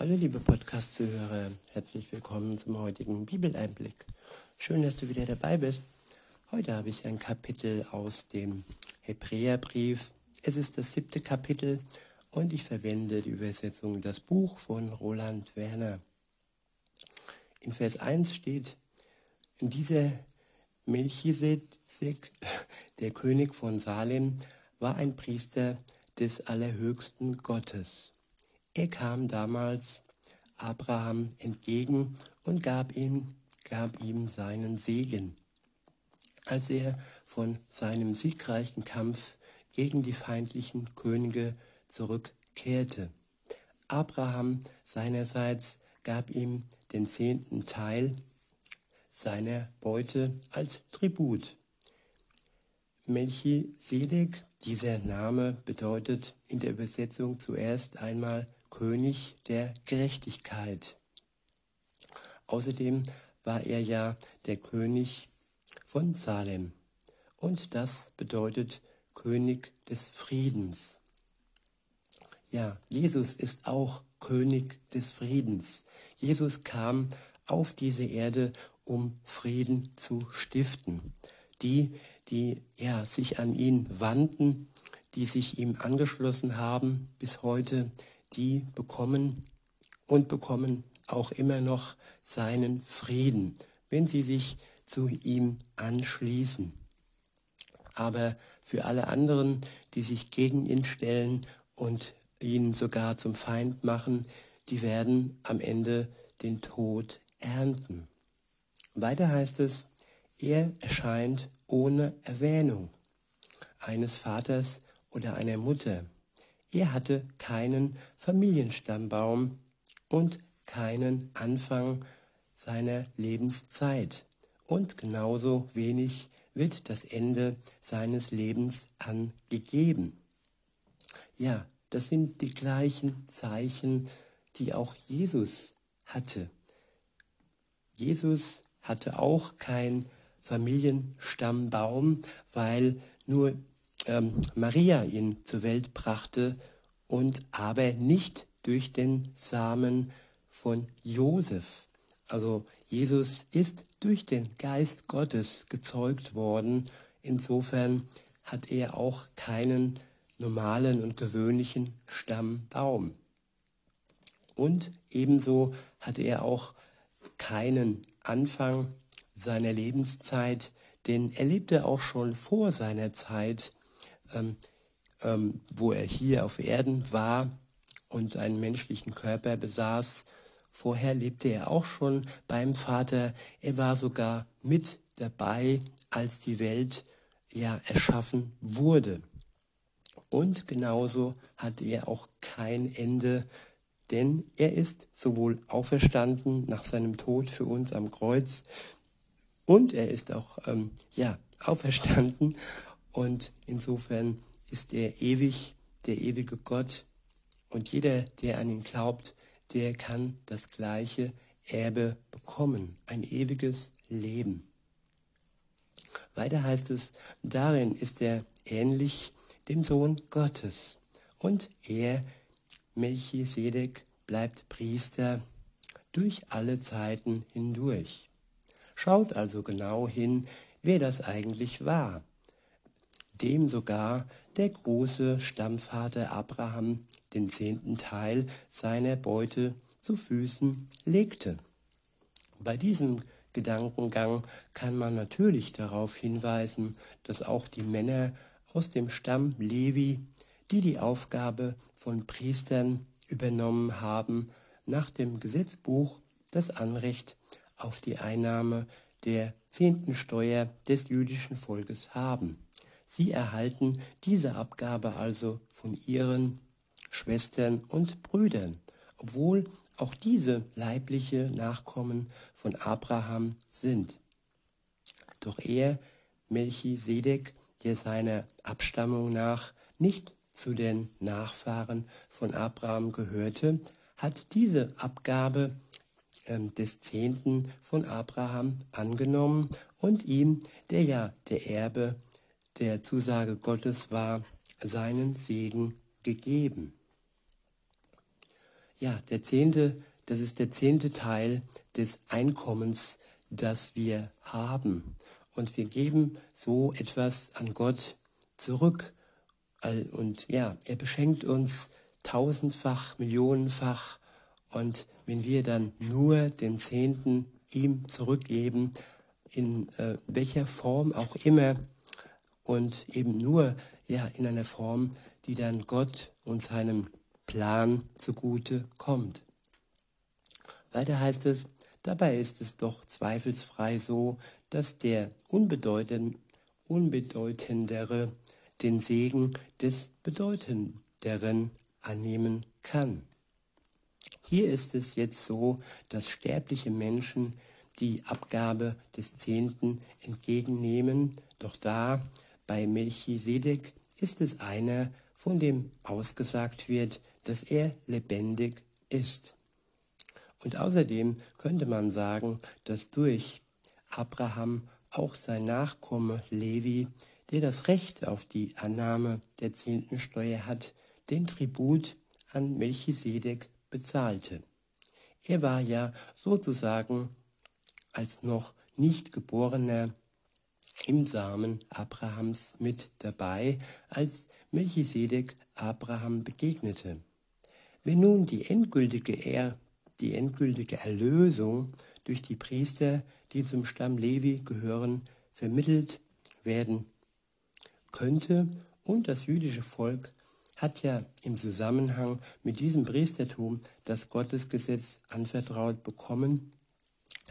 Hallo liebe Podcast-Zuhörer, herzlich willkommen zum heutigen Bibeleinblick. Schön, dass du wieder dabei bist. Heute habe ich ein Kapitel aus dem Hebräerbrief. Es ist das siebte Kapitel und ich verwende die Übersetzung Das Buch von Roland Werner. In Vers 1 steht, in dieser Melchisedek, der König von Salem, war ein Priester des allerhöchsten Gottes. Er kam damals Abraham entgegen und gab ihm, gab ihm seinen Segen. Als er von seinem siegreichen Kampf gegen die feindlichen Könige zurückkehrte. Abraham seinerseits gab ihm den zehnten Teil seiner Beute als Tribut. Melchisedek, dieser Name bedeutet in der Übersetzung zuerst einmal König der Gerechtigkeit. Außerdem war er ja der König von Salem und das bedeutet König des Friedens. Ja, Jesus ist auch König des Friedens. Jesus kam auf diese Erde, um Frieden zu stiften. Die, die ja, sich an ihn wandten, die sich ihm angeschlossen haben bis heute, die bekommen und bekommen auch immer noch seinen Frieden, wenn sie sich zu ihm anschließen. Aber für alle anderen, die sich gegen ihn stellen und ihn sogar zum Feind machen, die werden am Ende den Tod ernten. Weiter heißt es, er erscheint ohne Erwähnung eines Vaters oder einer Mutter. Er hatte keinen Familienstammbaum und keinen Anfang seiner Lebenszeit. Und genauso wenig wird das Ende seines Lebens angegeben. Ja, das sind die gleichen Zeichen, die auch Jesus hatte. Jesus hatte auch kein Familienstammbaum, weil nur ähm, Maria ihn zur Welt brachte und aber nicht durch den Samen von Josef. Also Jesus ist durch den Geist Gottes gezeugt worden. Insofern hat er auch keinen normalen und gewöhnlichen Stammbaum. Und ebenso hatte er auch keinen Anfang seiner Lebenszeit, denn er lebte auch schon vor seiner Zeit ähm, ähm, wo er hier auf Erden war und einen menschlichen Körper besaß. Vorher lebte er auch schon beim Vater. Er war sogar mit dabei, als die Welt ja erschaffen wurde. Und genauso hat er auch kein Ende, denn er ist sowohl auferstanden nach seinem Tod für uns am Kreuz und er ist auch ähm, ja auferstanden und insofern ist er ewig, der ewige Gott. Und jeder, der an ihn glaubt, der kann das gleiche Erbe bekommen, ein ewiges Leben. Weiter heißt es, darin ist er ähnlich dem Sohn Gottes. Und er, Melchisedek, bleibt Priester durch alle Zeiten hindurch. Schaut also genau hin, wer das eigentlich war dem sogar der große Stammvater Abraham den zehnten Teil seiner Beute zu Füßen legte. Bei diesem Gedankengang kann man natürlich darauf hinweisen, dass auch die Männer aus dem Stamm Levi, die die Aufgabe von Priestern übernommen haben, nach dem Gesetzbuch das Anrecht auf die Einnahme der zehnten Steuer des jüdischen Volkes haben. Sie erhalten diese Abgabe also von ihren Schwestern und Brüdern, obwohl auch diese leibliche Nachkommen von Abraham sind. Doch er, Melchisedek, der seiner Abstammung nach nicht zu den Nachfahren von Abraham gehörte, hat diese Abgabe äh, des Zehnten von Abraham angenommen und ihm, der ja der Erbe der Zusage Gottes war seinen Segen gegeben. ja, der Zehnte, das ist der zehnte Teil des Einkommens, das wir haben. Und wir geben so etwas an Gott zurück. Und ja, er beschenkt uns tausendfach, millionenfach. Und wenn wir dann nur den Zehnten ihm zurückgeben, in äh, welcher Form auch immer, und eben nur ja in einer Form, die dann Gott und seinem Plan zugute kommt. Weiter heißt es, dabei ist es doch zweifelsfrei so, dass der unbedeutend, unbedeutendere den Segen des Bedeutenderen annehmen kann. Hier ist es jetzt so, dass sterbliche Menschen die Abgabe des Zehnten entgegennehmen, doch da bei Melchisedek ist es einer, von dem ausgesagt wird, dass er lebendig ist. Und außerdem könnte man sagen, dass durch Abraham auch sein Nachkomme Levi, der das Recht auf die Annahme der zehnten Steuer hat, den Tribut an Melchisedek bezahlte. Er war ja sozusagen als noch nicht geborener im Samen Abrahams mit dabei, als Melchisedek Abraham begegnete. Wenn nun die endgültige, er die endgültige Erlösung durch die Priester, die zum Stamm Levi gehören, vermittelt werden könnte und das jüdische Volk hat ja im Zusammenhang mit diesem Priestertum das Gottesgesetz anvertraut bekommen,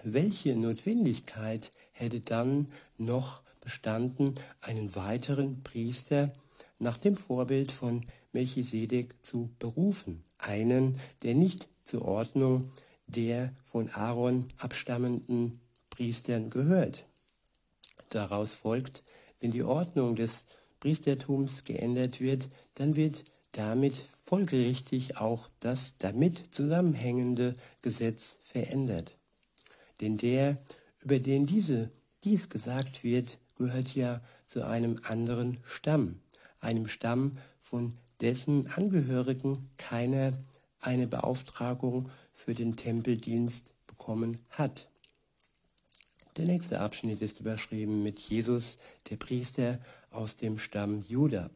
welche Notwendigkeit hätte dann noch bestanden, einen weiteren Priester nach dem Vorbild von Melchisedek zu berufen, einen, der nicht zur Ordnung der von Aaron abstammenden Priestern gehört. Daraus folgt, wenn die Ordnung des Priestertums geändert wird, dann wird damit folgerichtig auch das damit zusammenhängende Gesetz verändert. Denn der, über den diese, dies gesagt wird, gehört ja zu einem anderen Stamm, einem Stamm, von dessen Angehörigen keiner eine Beauftragung für den Tempeldienst bekommen hat. Der nächste Abschnitt ist überschrieben mit Jesus, der Priester aus dem Stamm Juda.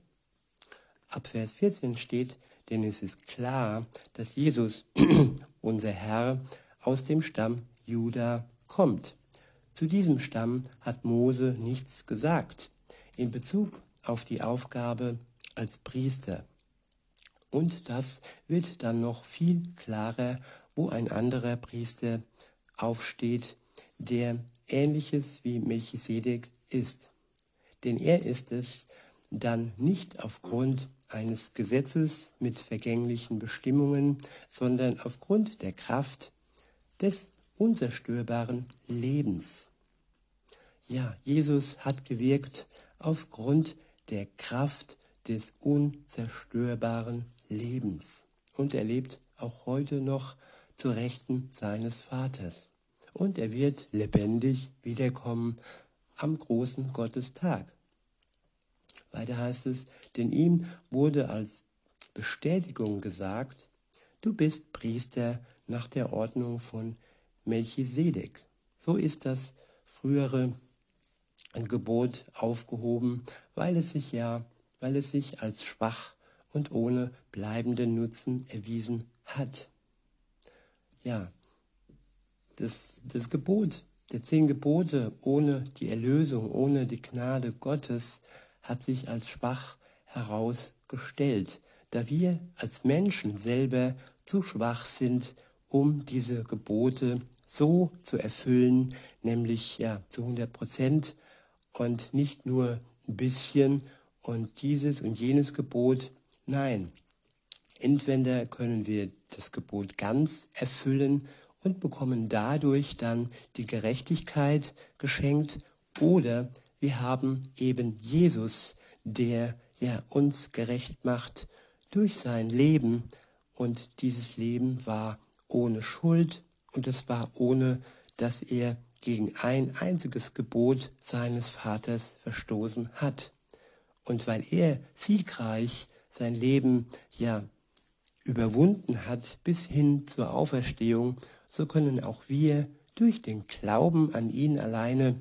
Ab Vers 14 steht, denn es ist klar, dass Jesus, unser Herr, aus dem Stamm Juda kommt. Zu diesem Stamm hat Mose nichts gesagt in Bezug auf die Aufgabe als Priester. Und das wird dann noch viel klarer, wo ein anderer Priester aufsteht, der ähnliches wie Melchisedek ist. Denn er ist es dann nicht aufgrund eines Gesetzes mit vergänglichen Bestimmungen, sondern aufgrund der Kraft des unzerstörbaren Lebens. Ja, Jesus hat gewirkt aufgrund der Kraft des unzerstörbaren Lebens. Und er lebt auch heute noch zur Rechten seines Vaters. Und er wird lebendig wiederkommen am großen Gottestag. Weiter heißt es, denn ihm wurde als Bestätigung gesagt, du bist Priester nach der Ordnung von Melchisedek. So ist das frühere Gebot aufgehoben, weil es sich ja, weil es sich als schwach und ohne bleibenden Nutzen erwiesen hat. Ja, das, das Gebot der zehn Gebote ohne die Erlösung, ohne die Gnade Gottes hat sich als schwach herausgestellt, da wir als Menschen selber zu schwach sind, um diese Gebote so zu erfüllen, nämlich ja zu 100 Prozent und nicht nur ein bisschen und dieses und jenes Gebot. Nein, entweder können wir das Gebot ganz erfüllen und bekommen dadurch dann die Gerechtigkeit geschenkt oder wir haben eben Jesus, der ja uns gerecht macht durch sein Leben und dieses Leben war ohne Schuld und es war ohne, dass er gegen ein einziges Gebot seines Vaters verstoßen hat. Und weil er siegreich sein Leben ja überwunden hat bis hin zur Auferstehung, so können auch wir durch den Glauben an ihn alleine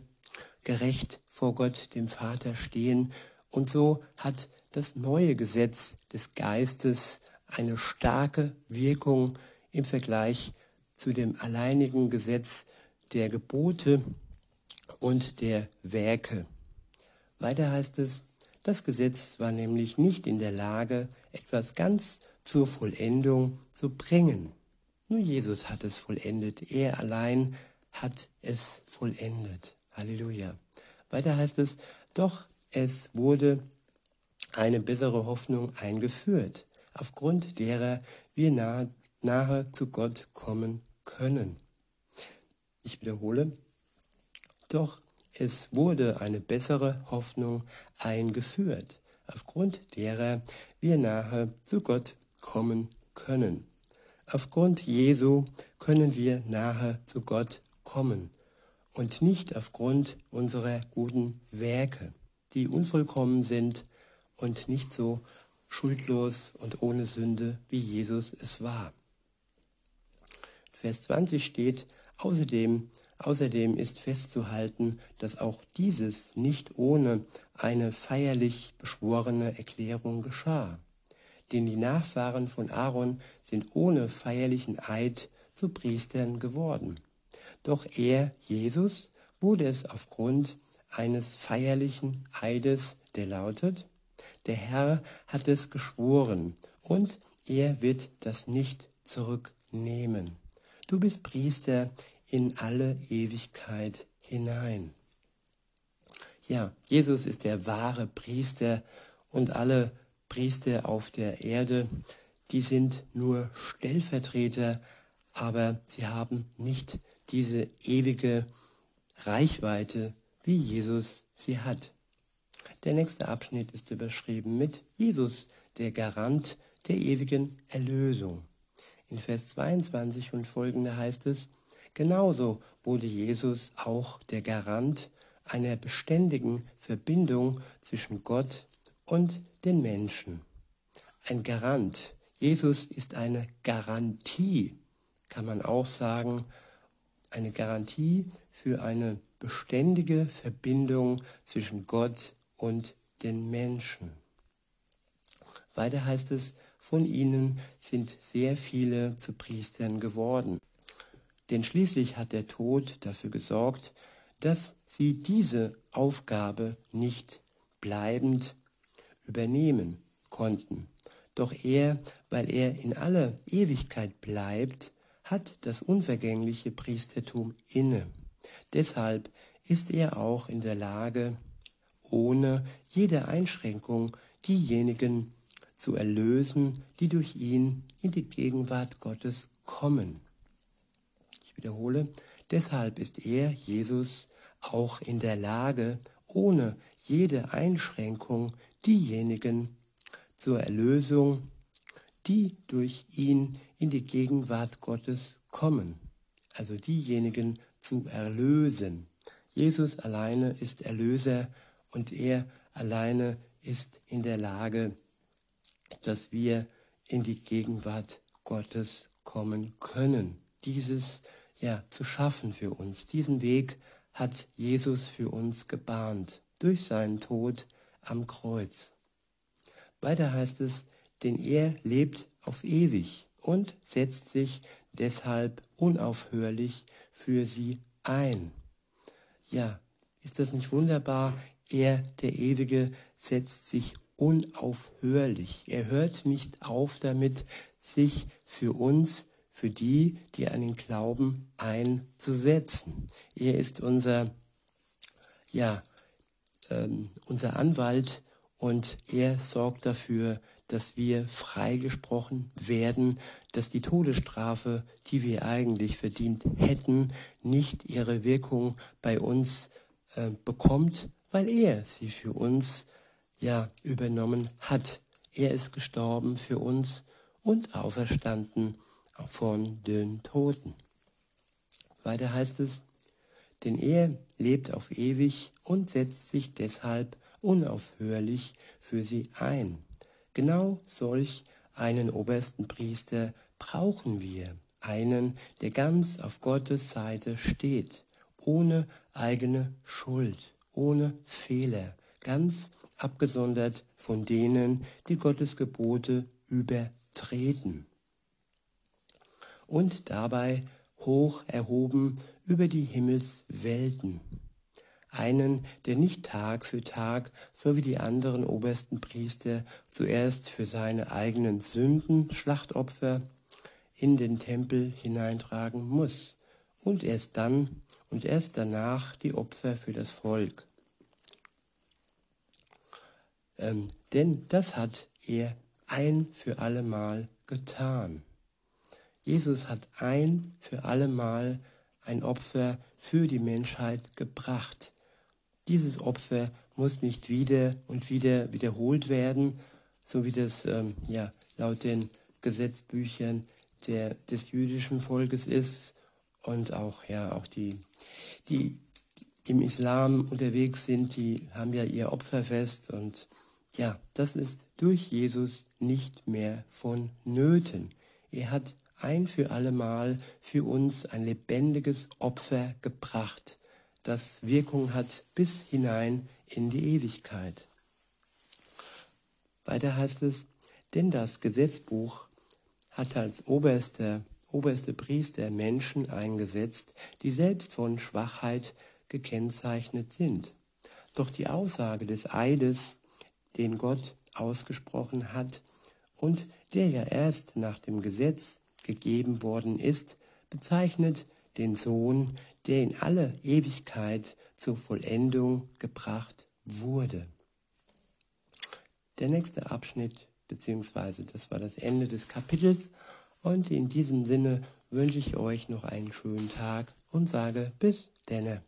gerecht vor Gott dem Vater stehen. Und so hat das neue Gesetz des Geistes eine starke Wirkung im Vergleich zu dem alleinigen Gesetz der Gebote und der Werke. Weiter heißt es, das Gesetz war nämlich nicht in der Lage, etwas ganz zur Vollendung zu bringen. Nur Jesus hat es vollendet. Er allein hat es vollendet. Halleluja. Weiter heißt es, doch es wurde eine bessere Hoffnung eingeführt, aufgrund derer wir nahe, nahe zu Gott kommen können. Ich wiederhole, doch es wurde eine bessere Hoffnung eingeführt, aufgrund derer wir nahe zu Gott kommen können. Aufgrund Jesu können wir nahe zu Gott kommen und nicht aufgrund unserer guten Werke, die unvollkommen sind und nicht so schuldlos und ohne Sünde, wie Jesus es war. Vers 20 steht, außerdem, außerdem ist festzuhalten, dass auch dieses nicht ohne eine feierlich beschworene Erklärung geschah. Denn die Nachfahren von Aaron sind ohne feierlichen Eid zu Priestern geworden. Doch er, Jesus, wurde es aufgrund eines feierlichen Eides, der lautet, der Herr hat es geschworen und er wird das nicht zurücknehmen. Du bist Priester in alle Ewigkeit hinein. Ja, Jesus ist der wahre Priester und alle Priester auf der Erde, die sind nur Stellvertreter, aber sie haben nicht diese ewige Reichweite, wie Jesus sie hat. Der nächste Abschnitt ist überschrieben mit Jesus, der Garant der ewigen Erlösung. In Vers 22 und folgende heißt es, genauso wurde Jesus auch der Garant einer beständigen Verbindung zwischen Gott und den Menschen. Ein Garant. Jesus ist eine Garantie, kann man auch sagen, eine Garantie für eine beständige Verbindung zwischen Gott und den Menschen. Weiter heißt es, von ihnen sind sehr viele zu Priestern geworden. Denn schließlich hat der Tod dafür gesorgt, dass sie diese Aufgabe nicht bleibend übernehmen konnten. Doch er, weil er in aller Ewigkeit bleibt, hat das unvergängliche Priestertum inne. Deshalb ist er auch in der Lage, ohne jede Einschränkung diejenigen zu erlösen, die durch ihn in die Gegenwart Gottes kommen. Ich wiederhole, deshalb ist er, Jesus, auch in der Lage, ohne jede Einschränkung diejenigen zur Erlösung, die durch ihn in die Gegenwart Gottes kommen, also diejenigen zu erlösen. Jesus alleine ist Erlöser und er alleine ist in der Lage, dass wir in die Gegenwart Gottes kommen können. Dieses ja zu schaffen für uns. Diesen Weg hat Jesus für uns gebahnt durch seinen Tod am Kreuz. Weiter heißt es, denn er lebt auf ewig und setzt sich deshalb unaufhörlich für sie ein. Ja, ist das nicht wunderbar? Er, der Ewige, setzt sich unaufhörlich. Er hört nicht auf damit, sich für uns, für die, die an den Glauben einzusetzen. Er ist unser, ja, ähm, unser Anwalt und er sorgt dafür, dass wir freigesprochen werden, dass die Todesstrafe, die wir eigentlich verdient hätten, nicht ihre Wirkung bei uns äh, bekommt, weil er sie für uns ja übernommen hat. Er ist gestorben für uns und auferstanden von den Toten. Weiter heißt es, denn er lebt auf ewig und setzt sich deshalb unaufhörlich für sie ein. Genau solch einen obersten Priester brauchen wir, einen, der ganz auf Gottes Seite steht, ohne eigene Schuld, ohne Fehler, ganz abgesondert von denen, die Gottes Gebote übertreten und dabei hoch erhoben über die Himmelswelten. Einen, der nicht Tag für Tag, so wie die anderen obersten Priester, zuerst für seine eigenen Sünden Schlachtopfer in den Tempel hineintragen muss und erst dann und erst danach die Opfer für das Volk. Ähm, denn das hat er ein für allemal getan. Jesus hat ein für allemal ein Opfer für die Menschheit gebracht. Dieses Opfer muss nicht wieder und wieder wiederholt werden, so wie das ähm, ja, laut den Gesetzbüchern der, des jüdischen Volkes ist und auch, ja, auch die, die im Islam unterwegs sind, die haben ja ihr Opferfest und ja, das ist durch Jesus nicht mehr vonnöten. Er hat ein für allemal für uns ein lebendiges Opfer gebracht, das Wirkung hat bis hinein in die Ewigkeit. Weiter heißt es, denn das Gesetzbuch hat als oberster, oberste Priester Menschen eingesetzt, die selbst von Schwachheit gekennzeichnet sind. Doch die Aussage des Eides, den Gott ausgesprochen hat und der ja erst nach dem Gesetz gegeben worden ist, bezeichnet den Sohn, der in alle Ewigkeit zur Vollendung gebracht wurde. Der nächste Abschnitt, beziehungsweise das war das Ende des Kapitels, und in diesem Sinne wünsche ich euch noch einen schönen Tag und sage bis denne.